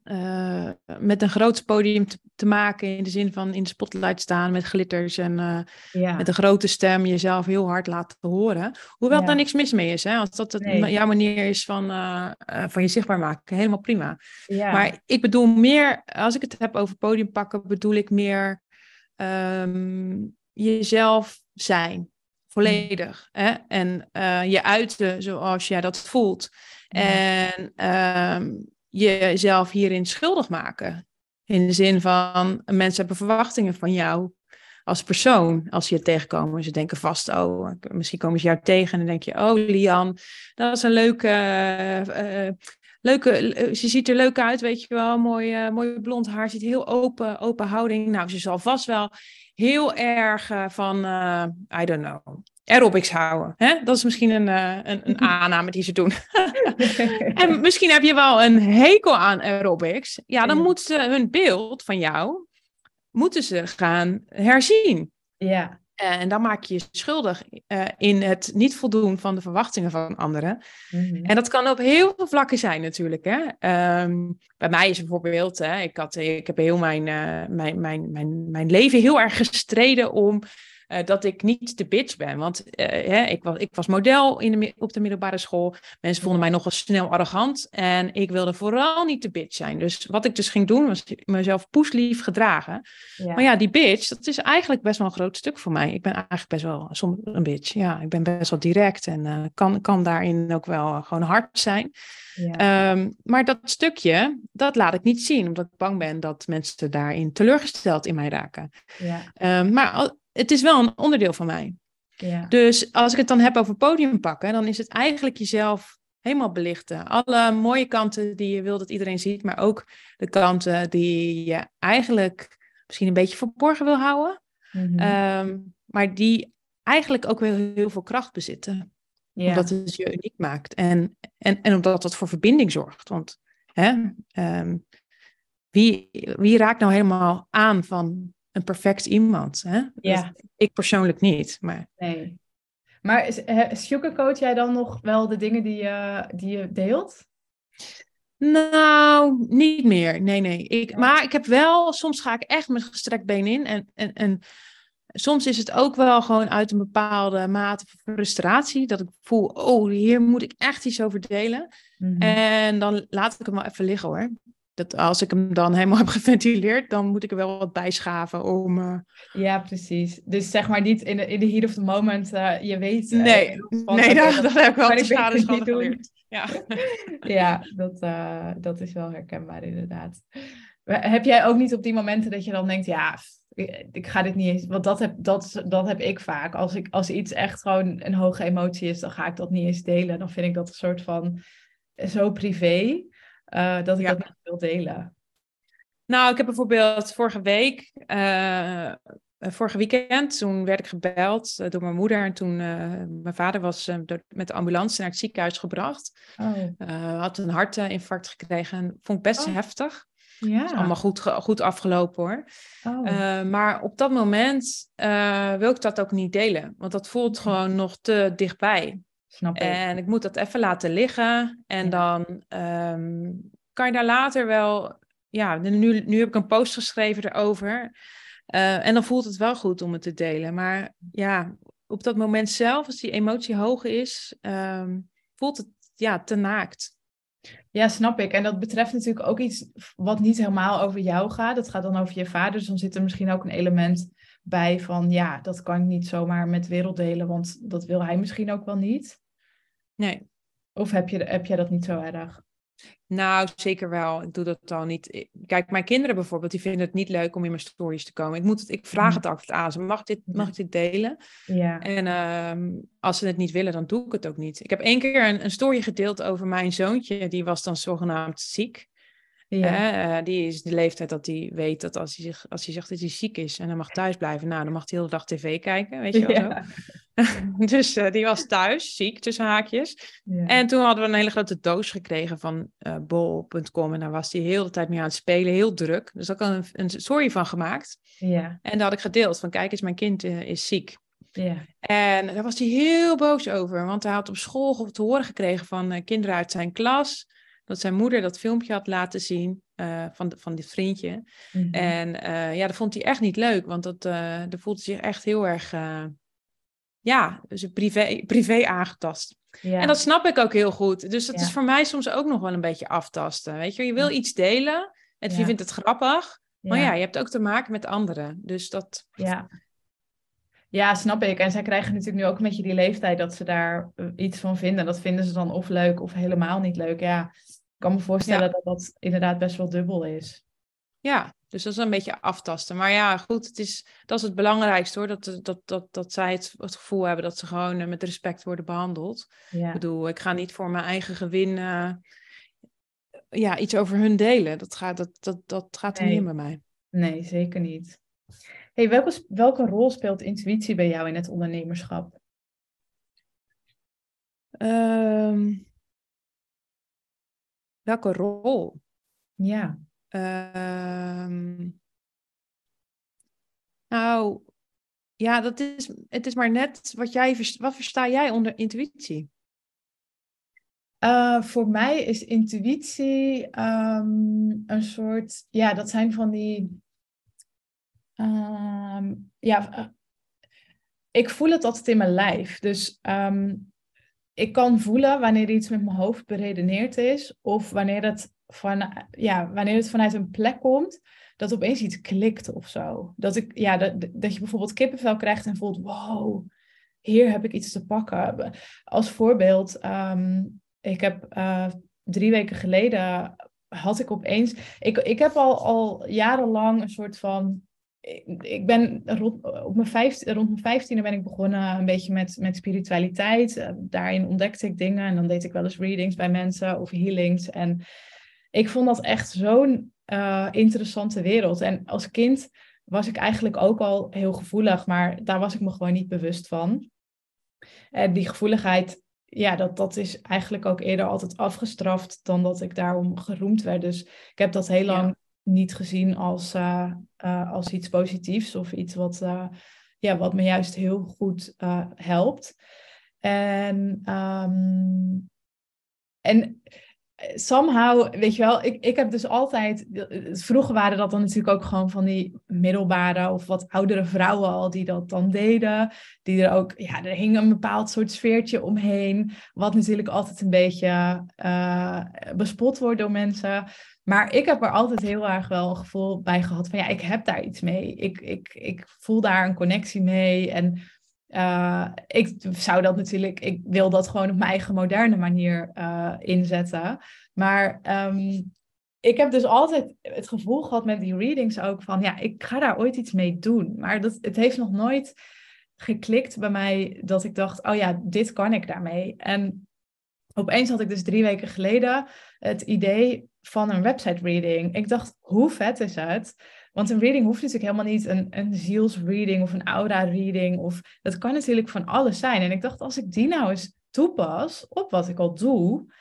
uh, met een groot podium te, te, maken in de zin van in de spotlight staan met glitters en uh, ja. met een grote stem jezelf heel hard laten horen. Hoewel ja. daar niks mis mee is, hè? als dat het, nee. jouw manier is van, uh, van je zichtbaar maken, helemaal prima. Ja. Maar ik bedoel meer, als ik het heb over podium pakken, bedoel ik meer um, jezelf zijn, volledig. Hè? En je uiten zoals jij dat voelt. En um, jezelf hierin schuldig maken. In de zin van mensen hebben verwachtingen van jou als persoon. Als ze je tegenkomen, ze denken vast, oh, misschien komen ze jou tegen en dan denk je, oh Lian, dat is een leuke, uh, leuke, ze ziet er leuk uit, weet je wel, mooi, uh, mooi blond haar, ziet heel open, open houding. Nou, ze zal vast wel heel erg van, I don't know, aerobics houden. Hè? Dat is misschien een, uh, een, een aanname die ze doen. en misschien heb je wel een hekel aan aerobics. Ja, dan ja. moeten ze hun beeld van jou moeten ze gaan herzien. Ja. En dan maak je je schuldig uh, in het niet voldoen van de verwachtingen van anderen. Mm-hmm. En dat kan op heel veel vlakken zijn natuurlijk. Hè? Um, bij mij is bijvoorbeeld, hè, ik, had, ik heb heel mijn, uh, mijn, mijn, mijn, mijn leven heel erg gestreden om uh, dat ik niet de bitch ben. Want uh, hè, ik, was, ik was model in de, op de middelbare school. Mensen vonden mij nogal snel arrogant. En ik wilde vooral niet de bitch zijn. Dus wat ik dus ging doen, was mezelf poeslief gedragen. Ja. Maar ja, die bitch, dat is eigenlijk best wel een groot stuk voor mij. Ik ben eigenlijk best wel soms een bitch. Ja, ik ben best wel direct en uh, kan, kan daarin ook wel gewoon hard zijn. Ja. Um, maar dat stukje, dat laat ik niet zien, omdat ik bang ben dat mensen daarin teleurgesteld in mij raken. Ja. Um, maar het is wel een onderdeel van mij. Ja. Dus als ik het dan heb over podium pakken, dan is het eigenlijk jezelf helemaal belichten. Alle mooie kanten die je wil dat iedereen ziet, maar ook de kanten die je eigenlijk misschien een beetje verborgen wil houden. Mm-hmm. Um, maar die eigenlijk ook wel heel veel kracht bezitten. Ja. Omdat het je uniek maakt. En, en, en omdat dat voor verbinding zorgt. Want hè, um, wie, wie raakt nou helemaal aan van een perfect iemand. Hè? Ja. ik persoonlijk niet. Maar... Nee. Maar sugarcoat jij dan nog wel de dingen die je, die je deelt? Nou, niet meer. Nee, nee. Ik, maar ik heb wel, soms ga ik echt met gestrekt been in. En, en, en soms is het ook wel gewoon uit een bepaalde mate van frustratie. Dat ik voel, oh, hier moet ik echt iets over delen. Mm-hmm. En dan laat ik hem wel even liggen hoor dat als ik hem dan helemaal heb geventileerd, dan moet ik er wel wat bijschaven om. Uh... Ja, precies. Dus zeg maar niet in de, in de heat of the moment, uh, je weet. Uh, nee, nee dat, dat, heb ik wel de schade van geleerd. Ja, ja dat, dat is wel herkenbaar inderdaad. Heb jij ook niet op die momenten dat je dan denkt, ja, ik, ik ga dit niet eens, want dat heb, dat, dat heb ik vaak. Als, ik, als iets echt gewoon een hoge emotie is, dan ga ik dat niet eens delen. Dan vind ik dat een soort van zo privé. Uh, dat ik ja. dat niet wil delen. Nou, ik heb bijvoorbeeld vorige week, uh, vorige weekend, toen werd ik gebeld uh, door mijn moeder. En toen mijn vader was door, met de ambulance naar het ziekenhuis gebracht. Oh. had een hartinfarct gekregen. En vond ik best oh. heftig. Ja. Is allemaal goed, goed afgelopen hoor. Oh. maar op dat moment wil ik dat ook niet delen. Want dat voelt gewoon nog te dichtbij. Snap ik. En ik moet dat even laten liggen. En ja. dan um, kan je daar later wel. Ja, nu, nu heb ik een post geschreven erover. Uh, en dan voelt het wel goed om het te delen. Maar ja, op dat moment zelf, als die emotie hoog is, um, voelt het ja, te naakt. Ja, snap ik. En dat betreft natuurlijk ook iets wat niet helemaal over jou gaat. Dat gaat dan over je vader. Dus dan zit er misschien ook een element bij van ja, dat kan ik niet zomaar met wereld delen, want dat wil hij misschien ook wel niet. Nee. Of heb, je, heb jij dat niet zo erg? Nou, zeker wel. Ik doe dat al niet. Kijk, mijn kinderen bijvoorbeeld, die vinden het niet leuk om in mijn stories te komen. Ik, moet het, ik vraag het altijd aan ze. Mag, dit, mag ik dit delen? Ja. En ehm, als ze het niet willen, dan doe ik het ook niet. Ik heb één keer een, een story gedeeld over mijn zoontje. Die was dan zogenaamd ziek. Ja. Uh, die is de leeftijd dat hij weet dat als hij, zich, als hij zegt dat hij ziek is en hij mag thuis blijven, nou, dan mag hij de hele dag tv kijken, weet je wel ja. zo. dus uh, die was thuis, ziek tussen haakjes. Ja. En toen hadden we een hele grote doos gekregen van uh, bol.com en daar was hij heel de tijd mee aan het spelen, heel druk. Dus daar had ik een, een story van gemaakt. Ja. En daar had ik gedeeld van, kijk eens, mijn kind is ziek. Ja. En daar was hij heel boos over, want hij had op school te horen gekregen van kinderen uit zijn klas dat zijn moeder dat filmpje had laten zien uh, van, van dit vriendje. Mhm. En uh, ja, dat vond hij echt niet leuk, want dat, uh, dat voelde zich echt heel erg, ja, dus privé, privé aangetast. Ja. En dat snap ik ook heel goed. Dus dat Ja. is voor mij soms ook nog wel een beetje aftasten. Weet je, je wil iets delen en je vindt het grappig, maar Ja. ja, je hebt ook te maken met anderen. Dus dat, Ja. Ja, snap ik. En zij krijgen natuurlijk nu ook een beetje die leeftijd dat ze daar eh, iets van vinden. Dat vinden ze dan of leuk of helemaal niet leuk. Ja, ik kan me voorstellen Ja. dat dat inderdaad best wel dubbel is. ja, dus dat is een beetje aftasten. Maar ja, goed, het is, dat is het belangrijkste hoor. Dat, dat, dat, dat zij het, het gevoel hebben dat ze gewoon eh, met respect worden behandeld. Ja, Ik bedoel, ik ga niet voor mijn eigen gewin eh, ja, iets over hun delen. Dat gaat, dat, dat, dat gaat er Nee. niet in bij mij. nee, zeker niet. Hey, welke, welke rol speelt intuïtie bij jou in het ondernemerschap? Ehm, welke rol? Ja, Ehm, nou, ja, dat is, het is maar net wat jij, wat versta jij onder intuïtie? Eh, voor mij is intuïtie ehm, een soort, ja, dat zijn van die, ehm, ja, eh, ik voel het altijd in mijn lijf. Dus ehm, ik kan voelen wanneer iets met mijn hoofd beredeneerd is, of wanneer het, van, ja, wanneer het vanuit een plek komt, dat opeens iets klikt of zo. Dat, ik, ja, dat, dat je bijvoorbeeld kippenvel krijgt en voelt, wow, hier heb ik iets te pakken. Als voorbeeld, ehm, ik heb eh, drie weken geleden had ik opeens. Ik, ik heb al, al jarenlang een soort van. Ik, ben rond, op mijn vijft, rond mijn vijftiende ben ik begonnen een beetje met, met spiritualiteit. Eh, daarin ontdekte ik dingen en dan deed ik wel eens readings bij mensen of healings. En ik vond dat echt zo'n eh, interessante wereld. En als kind was ik eigenlijk ook al heel gevoelig, maar daar was ik me gewoon niet bewust van. En die gevoeligheid ja, dat, dat is eigenlijk ook eerder altijd afgestraft dan dat ik daarom geroemd werd. Dus ik heb dat heel lang niet gezien als, uh, uh, als iets positiefs of iets wat, uh, ja, wat me juist heel goed helpt. En, um, en somehow, weet je wel, ik, ik heb dus altijd. Vroeger waren dat dan natuurlijk ook gewoon van die middelbare of wat oudere vrouwen al die dat dan deden. Die er ook, ja, er hing een bepaald soort sfeertje omheen. Wat natuurlijk altijd een beetje bespot wordt door mensen. Maar ik heb er altijd heel erg wel een gevoel bij gehad van ja, ik heb daar iets mee. Ik, ik, ik voel daar een connectie mee. En uh, ik zou dat natuurlijk, ik wil dat gewoon op mijn eigen moderne manier uh, inzetten. Maar um, ik heb dus altijd het gevoel gehad met die readings ook van, ja, ik ga daar ooit iets mee doen. Maar dat, het heeft nog nooit geklikt bij mij dat ik dacht, oh ja, dit kan ik daarmee. En opeens had ik dus drie weken geleden het idee van een website reading. Ik dacht, hoe vet is het? Want een reading hoeft natuurlijk helemaal niet een, een zielsreading of een aura-reading. Of, dat kan natuurlijk van alles zijn. En ik dacht, als ik die nou eens toepas op wat ik al doe.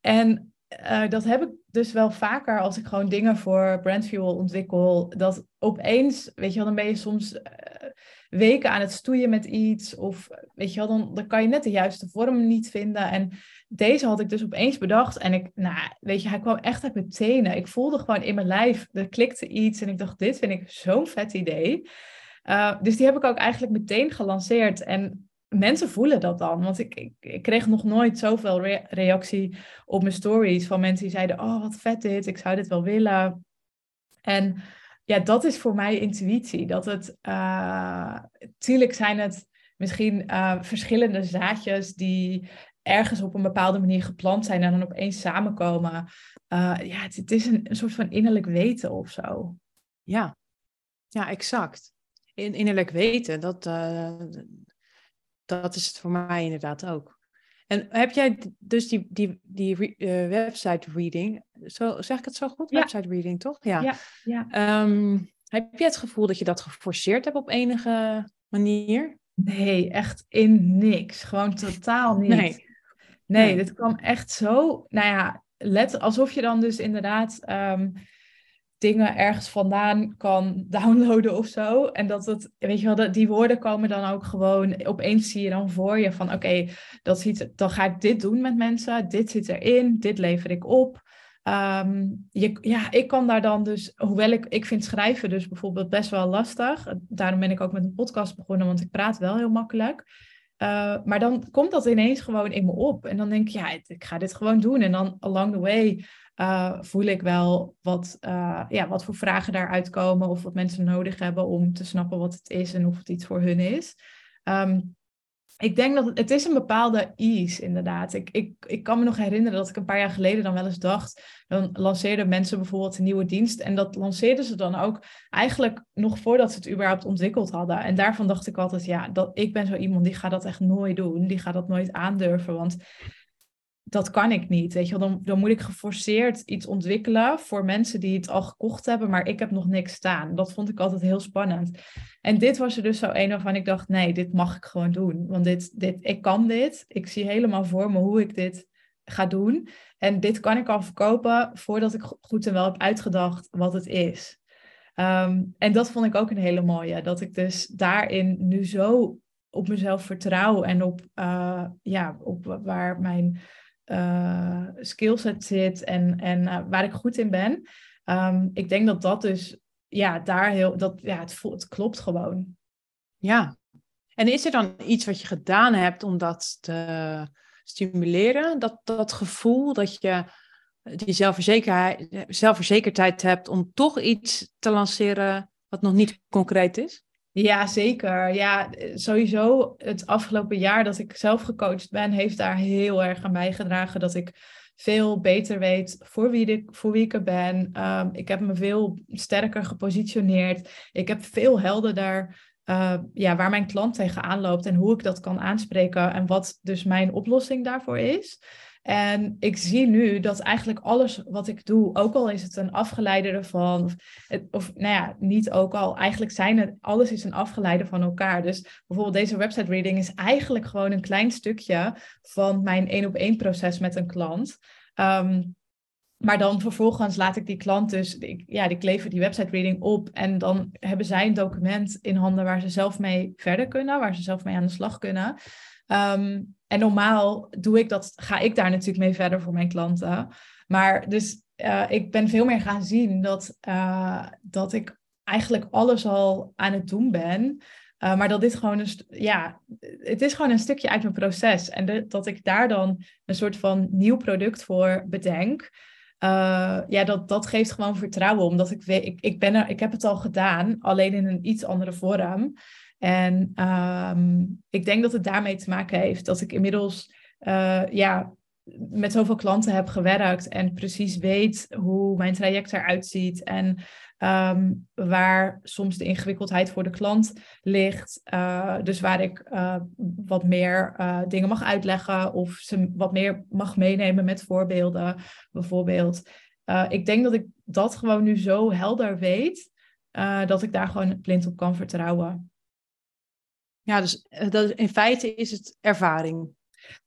En uh, dat heb ik dus wel vaker als ik gewoon dingen voor Brandfuel ontwikkel. Dat opeens, weet je wel, dan ben je soms uh, weken aan het stoeien met iets. Of weet je wel, dan, dan kan je net de juiste vorm niet vinden. En deze had ik dus opeens bedacht. En ik, nou, weet je, hij kwam echt uit mijn tenen. Ik voelde gewoon in mijn lijf, er klikte iets. En ik dacht, dit vind ik zo'n vet idee. Uh, dus die heb ik ook eigenlijk meteen gelanceerd. En mensen voelen dat dan. Want ik, ik, kreeg nog nooit zoveel re reactie op mijn stories. Van mensen die zeiden, oh, wat vet dit. Ik zou dit wel willen. En ja, dat is voor mij intuïtie. Dat het, uh, tuurlijk zijn het misschien uh, verschillende zaadjes die ergens op een bepaalde manier geplant zijn en dan opeens samenkomen. Uh, ja, het, het is een, een, soort van innerlijk weten of zo. Ja, ja exact. In, innerlijk weten, dat, uh, dat is het voor mij inderdaad ook. En heb jij dus die, die, die uh, website reading, zo, zeg ik het zo goed? Website reading, toch? Ja. ja, ja. Um, heb je het gevoel dat je dat geforceerd hebt op enige manier? Nee, echt in niks. Gewoon totaal niet. Nee, nee, dit kwam echt zo. Nou ja, let alsof je dan dus inderdaad um, dingen ergens vandaan kan downloaden of zo. En dat het, weet je wel, die woorden komen dan ook gewoon, opeens zie je dan voor je van oké, dat ziet, dan ga ik dit doen met mensen, dit zit erin, dit lever ik op. Um, je, ja, ik kan daar dan dus, hoewel ik, ik vind schrijven dus bijvoorbeeld best wel lastig. Daarom ben ik ook met een podcast begonnen, want ik praat wel heel makkelijk. Uh, maar dan komt dat ineens gewoon in me op. En dan denk ik, ja, ik ga dit gewoon doen. En dan along the way uh, voel ik wel wat, uh, ja, wat voor vragen daaruit komen. Of wat mensen nodig hebben om te snappen wat het is en of het iets voor hun is. Um, ik denk dat het, is een bepaalde ease, inderdaad. Ik, ik, ik kan me nog herinneren dat ik een paar jaar geleden dan wel eens dacht, dan lanceerden mensen bijvoorbeeld een nieuwe dienst en dat lanceerden ze dan ook eigenlijk nog voordat ze het überhaupt ontwikkeld hadden. En daarvan dacht ik altijd, ja, dat, ik ben zo iemand die gaat dat echt nooit doen, die gaat dat nooit aandurven, want dat kan ik niet. Weet je, dan, dan moet ik geforceerd iets ontwikkelen voor mensen die het al gekocht hebben, maar ik heb nog niks staan. Dat vond ik altijd heel spannend. En dit was er dus zo een waarvan ik dacht, nee, dit mag ik gewoon doen. Want dit, dit, ik kan dit. Ik zie helemaal voor me hoe ik dit ga doen. En dit kan ik al verkopen voordat ik goed en wel heb uitgedacht wat het is. Ehm, en dat vond ik ook een hele mooie. Dat ik dus daarin nu zo op mezelf vertrouw en op, uh, ja, op waar mijn uh, skillset zit en, en uh, waar ik goed in ben. Um, ik denk dat dat dus, ja, daar heel, dat, ja, het, het klopt gewoon. Ja. En is er dan iets wat je gedaan hebt om dat te stimuleren? Dat, dat gevoel dat je die zelfverzekerheid, zelfverzekerdheid hebt om toch iets te lanceren wat nog niet concreet is? Ja, zeker. Ja, sowieso het afgelopen jaar dat ik zelf gecoacht ben, heeft daar heel erg aan bijgedragen dat ik veel beter weet voor wie ik, voor wie ik ben. Um, ik heb me veel sterker gepositioneerd. Ik heb veel helderder uh, ja, waar mijn klant tegenaan loopt en hoe ik dat kan aanspreken en wat dus mijn oplossing daarvoor is. En ik zie nu dat eigenlijk alles wat ik doe, ook al is het een afgeleide ervan, of, of nou ja, niet ook al, eigenlijk zijn het, alles is een afgeleide van elkaar. Dus bijvoorbeeld deze website reading is eigenlijk gewoon een klein stukje van mijn één op één proces met een klant. Um, maar dan vervolgens laat ik die klant dus, ja, ik lever die website reading op en dan hebben zij een document in handen waar ze zelf mee verder kunnen, waar ze zelf mee aan de slag kunnen. Um, en normaal doe ik dat, ga ik daar natuurlijk mee verder voor mijn klanten. Maar dus uh, ik ben veel meer gaan zien dat, uh, dat ik eigenlijk alles al aan het doen ben. Uh, maar dat dit gewoon een, ja, het is gewoon een stukje uit mijn proces. En dat ik daar dan een soort van nieuw product voor bedenk. ja, dat, dat geeft gewoon vertrouwen. Omdat ik weet, ik, ik, ben er, ik heb het al gedaan, alleen in een iets andere vorm. En um, ik denk dat het daarmee te maken heeft dat ik inmiddels uh, ja, met zoveel klanten heb gewerkt en precies weet hoe mijn traject eruit ziet en um, waar soms de ingewikkeldheid voor de klant ligt. Uh, dus waar ik uh, wat meer dingen mag uitleggen of ze wat meer mag meenemen met voorbeelden, bijvoorbeeld. ik denk dat ik dat gewoon nu zo helder weet, dat ik daar gewoon blind op kan vertrouwen. Ja, dus eh, dat, in feite is het ervaring.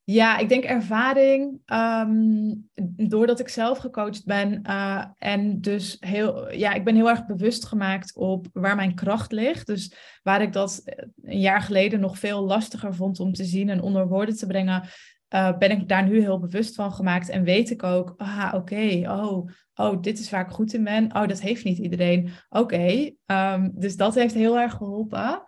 Ja, ik denk ervaring. Um, doordat ik zelf gecoacht ben uh, en dus heel, ja, ik ben heel erg bewust gemaakt op waar mijn kracht ligt. Dus waar ik dat eh, een jaar geleden nog veel lastiger vond om te zien en onder woorden te brengen, ben ik daar nu heel bewust van gemaakt en weet ik ook, ah, oké, oh, oh, dit is waar ik goed in ben. Oh, dat heeft niet iedereen. Oké, um, dus dat heeft heel erg geholpen.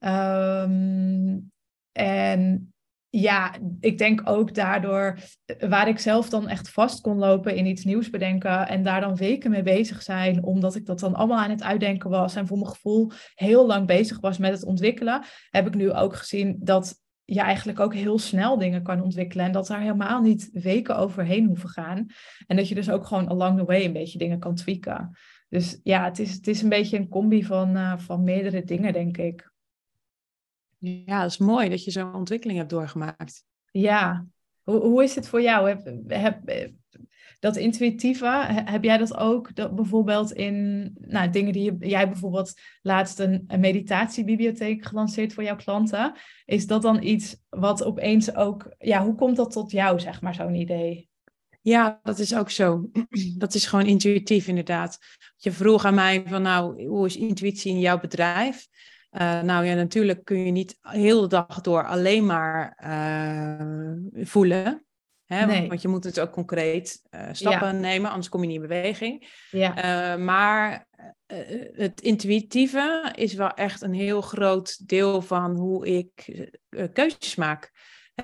Um, en ja, ik denk ook daardoor, eh, waar ik zelf dan echt vast kon lopen in iets nieuws bedenken en daar dan weken mee bezig zijn, omdat ik dat dan allemaal aan het uitdenken was en voor mijn gevoel heel lang bezig was met het ontwikkelen, heb ik nu ook gezien dat je eigenlijk ook heel snel dingen kan ontwikkelen en dat daar helemaal niet weken overheen hoeven gaan. En dat je dus ook gewoon along the way een beetje dingen kan tweaken. Dus ja, het is, het is een beetje een combi van, uh, van meerdere dingen, denk ik. Ja, dat is mooi dat je zo'n ontwikkeling hebt doorgemaakt. Ja, hoe, hoe is het voor jou? Heb, heb, dat intuïtieve, heb jij dat ook dat bijvoorbeeld in nou, dingen die je, jij bijvoorbeeld laatst een, een meditatiebibliotheek gelanceerd voor jouw klanten? Is dat dan iets wat opeens ook, ja, hoe komt dat tot jou, zeg maar, zo'n idee? Ja, dat is ook zo. Dat is gewoon intuïtief, inderdaad. Je vroeg aan mij van, nou, hoe is intuïtie in jouw bedrijf? Uh, nou ja, natuurlijk kun je niet heel de dag door alleen maar uh, voelen. Hè? Nee. Want je moet het ook concreet uh, stappen ja. nemen, anders kom je niet in beweging. Ja. maar het intuïtieve is wel echt een heel groot deel van hoe ik keuzes maak.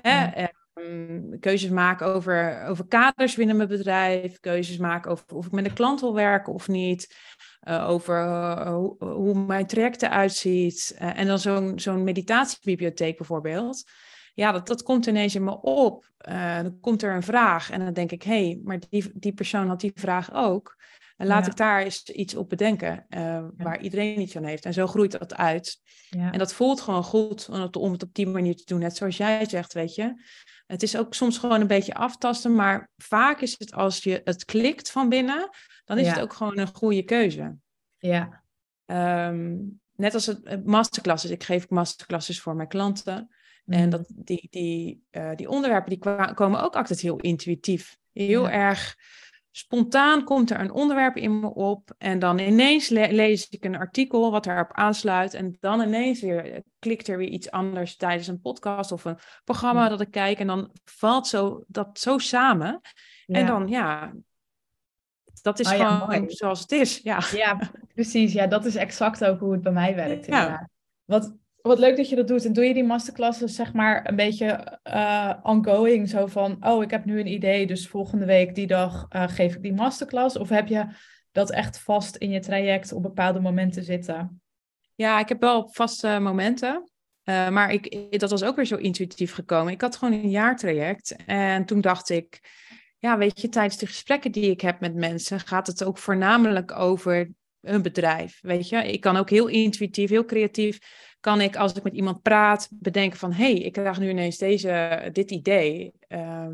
Hè? Ja. Um, keuzes maken over, over kaders binnen mijn bedrijf, keuzes maken over of ik met een klant wil werken of niet. Uh, over uh, hoe, mijn traject eruit ziet. Uh, en dan zo'n zo'n meditatiebibliotheek bijvoorbeeld. Ja, dat, dat komt ineens in me op. dan komt er een vraag en dan denk ik, hé, hey, maar die, die persoon had die vraag ook. En laat ja. ik daar eens iets op bedenken ja. waar iedereen iets aan heeft. En zo groeit dat uit. Ja. En dat voelt gewoon goed om het, om het op die manier te doen. Net zoals jij zegt, weet je. Het is ook soms gewoon een beetje aftasten, maar vaak is het als je het klikt van binnen, dan is het ook gewoon een goede keuze. Ja. Um, net als het masterclasses. Ik geef masterclasses voor mijn klanten. Mm. En dat, die, die, uh, die onderwerpen die komen ook altijd heel intuïtief. Heel ja. erg spontaan komt er een onderwerp in me op en dan ineens le lees ik een artikel wat daarop aansluit en dan ineens weer klikt er weer iets anders tijdens een podcast of een programma ja. dat ik kijk en dan valt zo, dat zo samen. Ja. En dan ja, dat is oh, gewoon zoals het is. Ja. ja, precies. Ja, dat is exact ook hoe het bij mij werkt. Inderdaad. Wat, wat leuk dat je dat doet. En doe je die masterclasses zeg maar een beetje uh, ongoing? Zo van, oh, ik heb nu een idee, dus volgende week die dag uh, geef ik die masterclass. Of heb je dat echt vast in je traject op bepaalde momenten zitten? Ja, ik heb wel vaste momenten. Uh, maar ik, dat was ook weer zo intuïtief gekomen. Ik had gewoon een jaartraject. En toen dacht ik, ja, weet je, tijdens de gesprekken die ik heb met mensen, gaat het ook voornamelijk over een bedrijf. Weet je, ik kan ook heel intuïtief, heel creatief kan ik als ik met iemand praat bedenken van, hé, hey, ik krijg nu ineens deze, dit idee. Uh,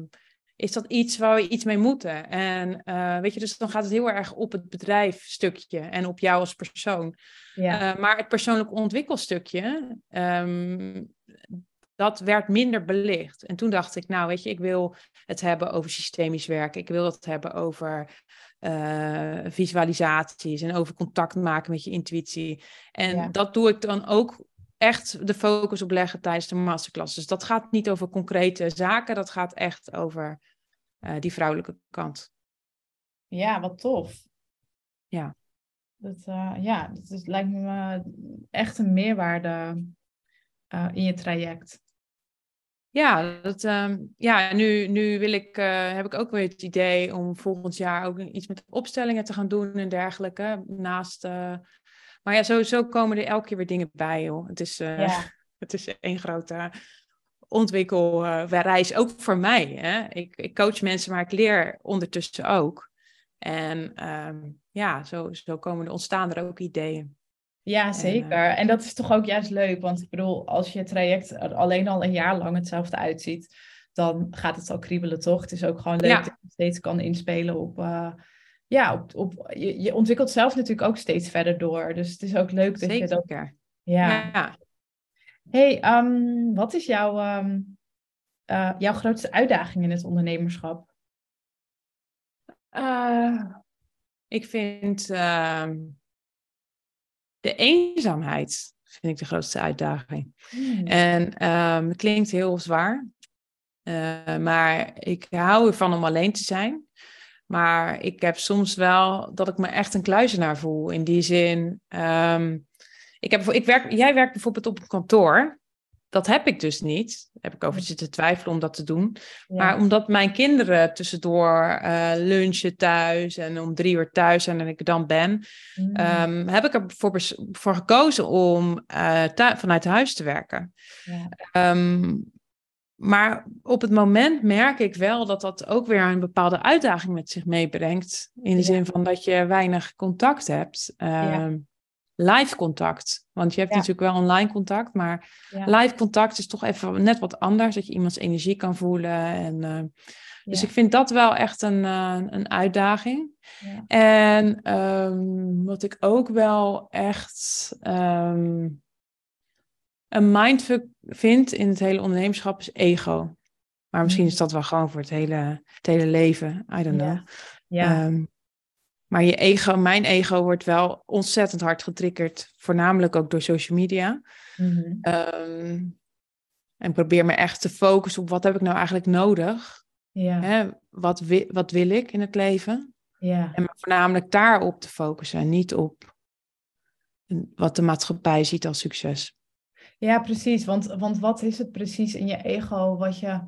is dat iets waar we iets mee moeten? En uh, weet je, dus dan gaat het heel erg op het bedrijfstukje en op jou als persoon. Ja. Uh, maar het persoonlijk ontwikkelstukje, um, dat werd minder belicht. En toen dacht ik, nou weet je, ik wil het hebben over systemisch werken. Ik wil het hebben over uh, visualisaties en over contact maken met je intuïtie. En ja. dat doe ik dan ook echt de focus op leggen tijdens de masterclass. Dus dat gaat niet over concrete zaken, dat gaat echt over uh, die vrouwelijke kant. Ja, wat tof. Ja. Dat, uh, ja, dat is, lijkt me echt een meerwaarde uh, in je traject. Ja, dat, um, ja nu, nu wil ik, heb ik ook weer het idee om volgend jaar ook iets met opstellingen te gaan doen en dergelijke. Naast maar ja, zo, zo komen er elke keer weer dingen bij, joh. Het is, uh, ja. het is één grote ontwikkelreis, ook voor mij. Hè? Ik, ik coach mensen, maar ik leer ondertussen ook. En um, ja, zo, zo komen er, ontstaan er ook ideeën. Ja, zeker. En, uh, en, dat is toch ook juist leuk. Want ik bedoel, als je traject alleen al een jaar lang hetzelfde uitziet, dan gaat het al kriebelen, toch? Het is ook gewoon leuk ja. dat je steeds kan inspelen op, uh, ja, op, op, je, je, ontwikkelt zelf natuurlijk ook steeds verder door. Dus het is ook leuk dat Zeker. je dat... Ja. ja. hey, um, wat is jouw, um, uh, jouw grootste uitdaging in het ondernemerschap? Uh, ik vind uh, de eenzaamheid vind ik de grootste uitdaging. Hmm. En um, het klinkt heel zwaar, uh, maar ik hou ervan om alleen te zijn. Maar ik heb soms wel dat ik me echt een kluizenaar voel. In die zin, um, ik heb, ik werk, jij werkt bijvoorbeeld op een kantoor. dat heb ik dus niet. Daar heb ik over zitten twijfelen om dat te doen. Maar omdat mijn kinderen tussendoor uh, lunchen thuis en om drie uur thuis zijn en ik dan ben, mm. Ehm, heb ik ervoor voor gekozen om uh, vanuit huis te werken. Ja. Ehm, maar op het moment merk ik wel dat dat ook weer een bepaalde uitdaging met zich meebrengt. In de zin van dat je weinig contact hebt. Ehm, live contact. Want je hebt natuurlijk wel online contact, maar live contact is toch even net wat anders. Dat je iemands energie kan voelen. En, uh, dus ik vind dat wel echt een, uh, een uitdaging. En um, wat ik ook wel echt um, een mindfuck vind in het hele ondernemerschap is ego. Maar misschien is mm. dat wel gewoon voor het hele, het hele leven. I don't know. Ja. Um, maar je ego, mijn ego wordt wel ontzettend hard getriggerd. Voornamelijk ook door social media. Mm en probeer me echt te focussen op wat heb ik nou eigenlijk nodig. Ja. Hè, wat, wi wat wil ik in het leven? Ja. En voornamelijk daarop te focussen. En niet op wat de maatschappij ziet als succes. Ja, precies. Want, want wat is het precies in je ego wat je,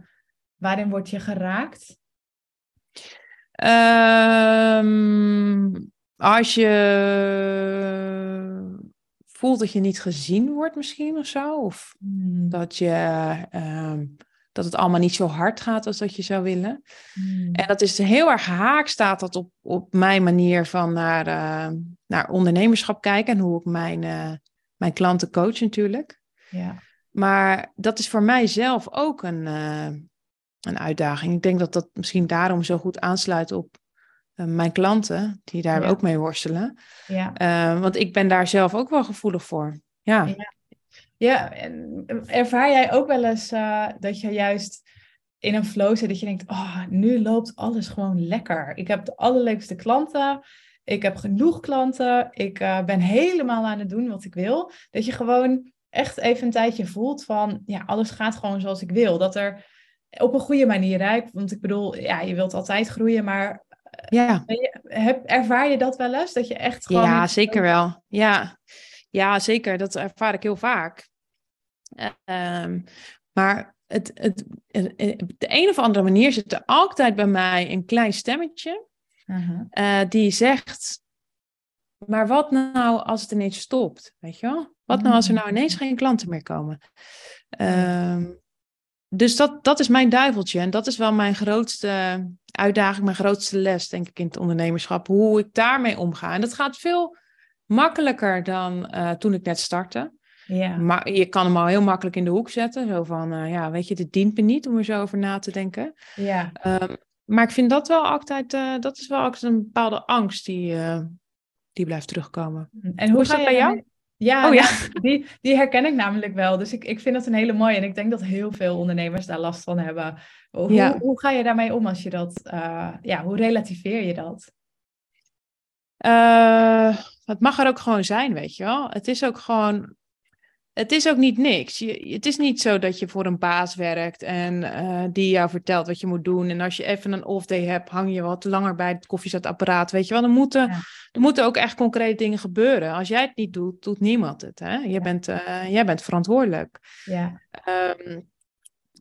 waarin word je geraakt? Um, als je voelt dat je niet gezien wordt misschien of zo. Of hmm. dat, je, um, dat het allemaal niet zo hard gaat als dat je zou willen. Hmm. En dat is heel erg haak staat dat op, op mijn manier van naar, uh, naar ondernemerschap kijken. En hoe ik mijn, uh, mijn klanten coach natuurlijk. Ja. Maar dat is voor mij zelf ook een, uh, een uitdaging. Ik denk dat dat misschien daarom zo goed aansluit op uh, mijn klanten, die daar ook mee worstelen. Ja. Uh, want ik ben daar zelf ook wel gevoelig voor. Ja. ja. Ja, en ervaar jij ook wel eens dat je juist in een flow zit dat je denkt, oh, nu loopt alles gewoon lekker. Ik heb de allerleukste klanten. Ik heb genoeg klanten. Ik ben helemaal aan het doen wat ik wil. Dat je gewoon echt even een tijdje voelt van, ja, alles gaat gewoon zoals ik wil. Dat er op een goede manier rijdt. Want ik bedoel, ja, je wilt altijd groeien, maar eh, ja. Heb, ervaar je dat wel eens? Dat je echt gewoon... Ja, zeker wel. Ja. ja, zeker. Dat ervaar ik heel vaak. Um, maar het, het, op de een of andere manier zit er altijd bij mij een klein stemmetje uh die zegt: Maar wat nou als het ineens stopt? Weet je wel? Wat nou als er nou ineens geen klanten meer komen? Um, dus dat, dat is mijn duiveltje. En dat is wel mijn grootste uitdaging, mijn grootste les, denk ik, in het ondernemerschap. Hoe ik daarmee omga. En dat gaat veel makkelijker dan uh, toen ik net startte. Ja. Maar je kan hem al heel makkelijk in de hoek zetten. Zo van, uh, ja, weet je, dit dient me niet om er zo over na te denken. Ja. Um, maar ik vind dat wel altijd, uh, dat is wel altijd een bepaalde angst die, die blijft terugkomen. En hoe, hoe is dat bij jou? Ja, oh, ja. die, die herken ik namelijk wel. Dus ik, ik vind dat een hele mooie. En ik denk dat heel veel ondernemers daar last van hebben. Hoe, hoe ga je daarmee om als je dat... Uh, ja, hoe relativeer je dat? Uh, het mag er ook gewoon zijn, weet je wel. Het is ook gewoon het is ook niet niks. Je, het is niet zo dat je voor een baas werkt en uh, die jou vertelt wat je moet doen. En als je even een off-day hebt, hang je wat langer bij het koffiezetapparaat. Weet je wel, er moeten, er moeten ook echt concrete dingen gebeuren. Als jij het niet doet, doet niemand het. Hè? Je bent, uh, jij bent verantwoordelijk. Ja. Um,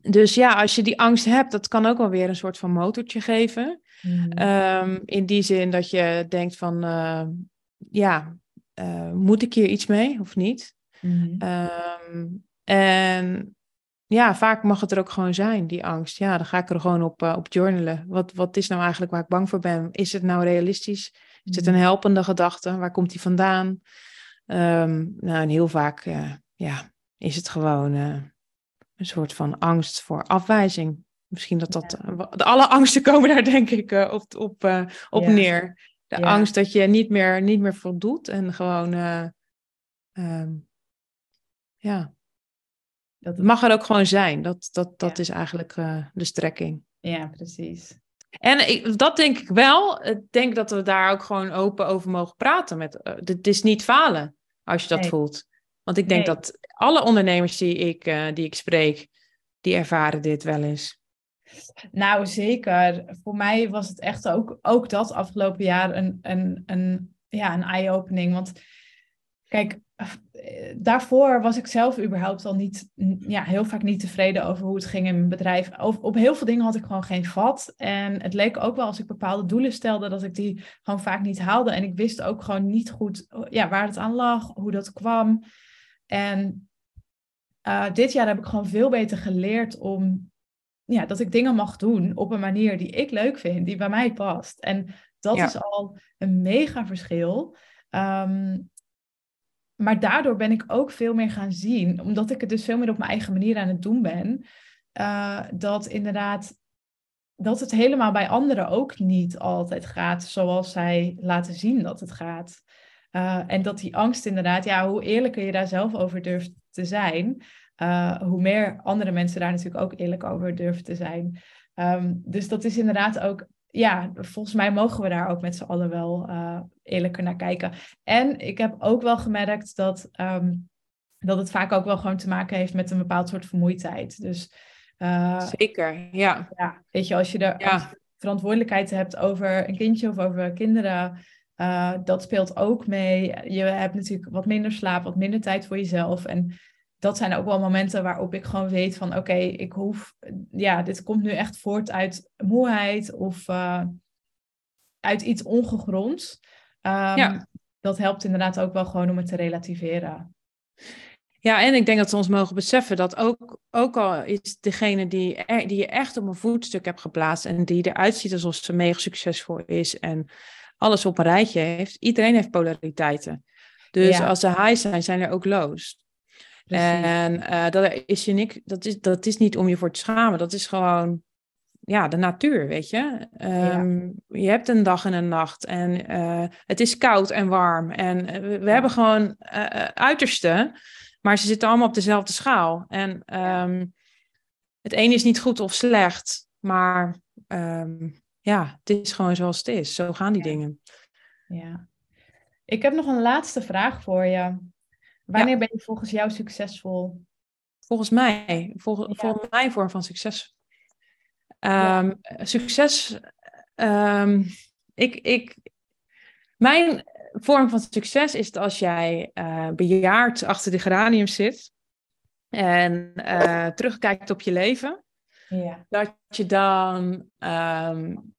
dus ja, als je die angst hebt, dat kan ook wel weer een soort van motortje geven. Mm. Um, in die zin dat je denkt van, uh, ja, moet ik hier iets mee of niet? Mhm. Ehm, en ja, vaak mag het er ook gewoon zijn, die angst. Ja, dan ga ik er gewoon op, uh, op journalen. Wat, wat is nou eigenlijk waar ik bang voor ben? Is het nou realistisch? Is het een mhm. helpende gedachte? Waar komt die vandaan? Um, nou, en heel vaak uh, ja, is het gewoon uh, een soort van angst voor afwijzing. Misschien dat dat... de alle angsten komen daar denk ik op, op, op neer. De angst dat je niet meer, niet meer voldoet en gewoon... Um, ja. Dat mag er ook gewoon zijn. Dat, dat, dat is eigenlijk uh, de strekking. Ja, precies. En ik, dat denk ik wel. Ik denk dat we daar ook gewoon open over mogen praten. Met, uh, het is niet falen als je dat voelt. Want ik denk dat alle ondernemers die ik, uh, die ik spreek, die ervaren dit wel eens. Nou, zeker. Voor mij was het echt ook, ook dat afgelopen jaar een, een, een, ja, een eye-opening. Want kijk, daarvoor was ik zelf überhaupt al niet, ja, heel vaak niet tevreden over hoe het ging in mijn bedrijf. Op, op heel veel dingen had ik gewoon geen vat. En het leek ook wel als ik bepaalde doelen stelde, dat ik die gewoon vaak niet haalde. En ik wist ook gewoon niet goed ja, waar het aan lag, hoe dat kwam. En uh, dit jaar heb ik gewoon veel beter geleerd om ja, dat ik dingen mag doen op een manier die ik leuk vind, die bij mij past. En dat is al een mega verschil. Um, maar daardoor ben ik ook veel meer gaan zien, omdat ik het dus veel meer op mijn eigen manier aan het doen ben, uh, dat inderdaad dat het helemaal bij anderen ook niet altijd gaat zoals zij laten zien dat het gaat. Uh, en dat die angst inderdaad, ja, hoe eerlijker je daar zelf over durft te zijn, uh, hoe meer andere mensen daar natuurlijk ook eerlijk over durven te zijn. Um, dus dat is inderdaad ook ja, volgens mij mogen we daar ook met z'n allen wel uh, eerlijker naar kijken. En ik heb ook wel gemerkt dat, um, dat het vaak ook wel gewoon te maken heeft met een bepaald soort vermoeidheid. Dus, uh, Zeker, ja. ja. Weet je, als je de ja. verantwoordelijkheid hebt over een kindje of over kinderen, uh, dat speelt ook mee. Je hebt natuurlijk wat minder slaap, wat minder tijd voor jezelf. En dat zijn ook wel momenten waarop ik gewoon weet van oké, ik hoef, ja, dit komt nu echt voort uit moeheid of uh, uit iets ongegronds. Um, ja. Dat helpt inderdaad ook wel gewoon om het te relativeren. Ja, en ik denk dat we ons mogen beseffen dat ook, ook al is degene die, er, die je echt op een voetstuk hebt geplaatst en die eruit ziet alsof ze mega succesvol is en alles op een rijtje heeft, iedereen heeft polariteiten. Dus ja. als ze high zijn, zijn er ook lows. En uh, dat, is je niks, dat, is, dat is niet om je voor te schamen. Dat is gewoon ja, de natuur, weet je. Um, Je hebt een dag en een nacht en uh, het is koud en warm. En uh, we, we ja. hebben gewoon uitersten, maar ze zitten allemaal op dezelfde schaal. En um, het een is niet goed of slecht, maar um, ja, het is gewoon zoals het is. Zo gaan die ja. dingen. Ja. Ik heb nog een laatste vraag voor je. Wanneer ja. ben je volgens jou succesvol? Volgens mij, vol, ja. volgens mijn vorm van succes. Um, ja. Succes, um, ik, ik, mijn vorm van succes is als jij uh, bejaard achter de geranium zit en uh, terugkijkt op je leven, ja. dat je dan um,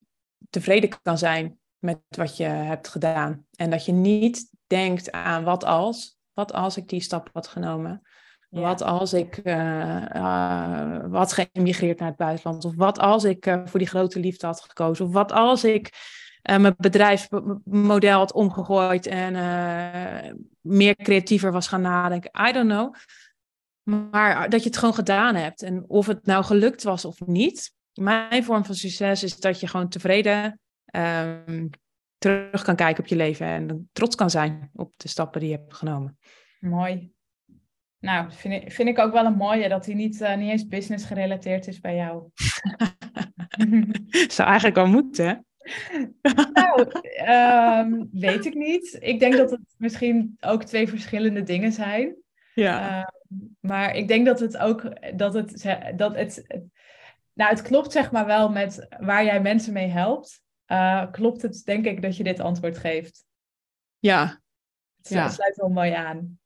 tevreden kan zijn met wat je hebt gedaan. En dat je niet denkt aan wat als, wat als ik die stap had genomen? Ja. Wat als ik uh, uh, had geëmigreerd naar het buitenland? Of wat als ik uh, voor die grote liefde had gekozen? Of wat als ik mijn bedrijfsmodel had omgegooid en meer creatiever was gaan nadenken? I don't know. Maar dat je het gewoon gedaan hebt. En of het nou gelukt was of niet. Mijn vorm van succes is dat je gewoon tevreden um, terug kan kijken op je leven en trots kan zijn op de stappen die je hebt genomen. Mooi. Nou, vind ik, vind ik ook wel een mooie dat hij niet, uh, niet eens business gerelateerd is bij jou. Zou eigenlijk wel moeten, hè? nou, um, weet ik niet. Ik denk dat het misschien ook twee verschillende dingen zijn. Ja. Uh, maar ik denk dat het ook dat het, dat het, nou, het klopt zeg maar wel met waar jij mensen mee helpt uh, klopt het denk ik dat je dit antwoord geeft. Ja. Het ja. sluit wel mooi aan.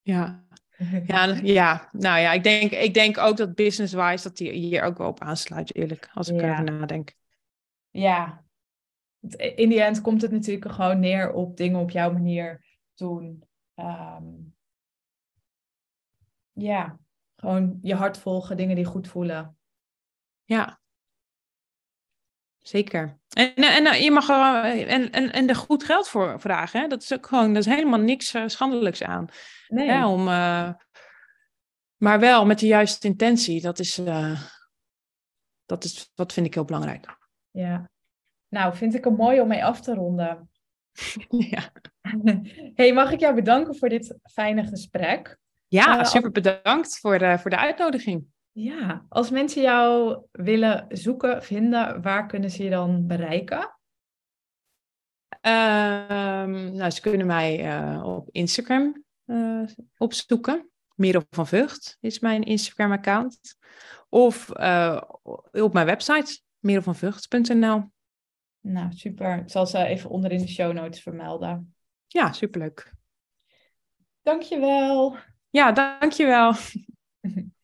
Ja. Ja, ja, nou ja, ik denk, ik denk ook dat business-wise dat die hier ook wel op aansluit, eerlijk, als ik ja. erover nadenk. Ja, in die end komt het natuurlijk gewoon neer op dingen op jouw manier doen. Um, ja, gewoon je hart volgen, dingen die goed voelen. Ja, Zeker. En, en, en je mag er, en, en, en er goed geld voor vragen. Hè? Dat is ook gewoon, dat is helemaal niks schandelijks aan. Nee. Om, uh, maar wel met de juiste intentie. Dat is, uh, dat is, dat vind ik heel belangrijk. Ja. Nou, vind ik een mooi om mee af te ronden. ja. hey, mag ik jou bedanken voor dit fijne gesprek? Ja, super bedankt voor de, voor de uitnodiging. Ja, als mensen jou willen zoeken, vinden, waar kunnen ze je dan bereiken? Um, nou, ze kunnen mij uh, op Instagram uh, opzoeken. Merel van Vught is mijn Instagram-account. Of uh, op mijn website, merelvanvught.nl. Nou, super. Ik zal ze even onder in de show notes vermelden. Ja, superleuk. Dankjewel. Ja, dankjewel.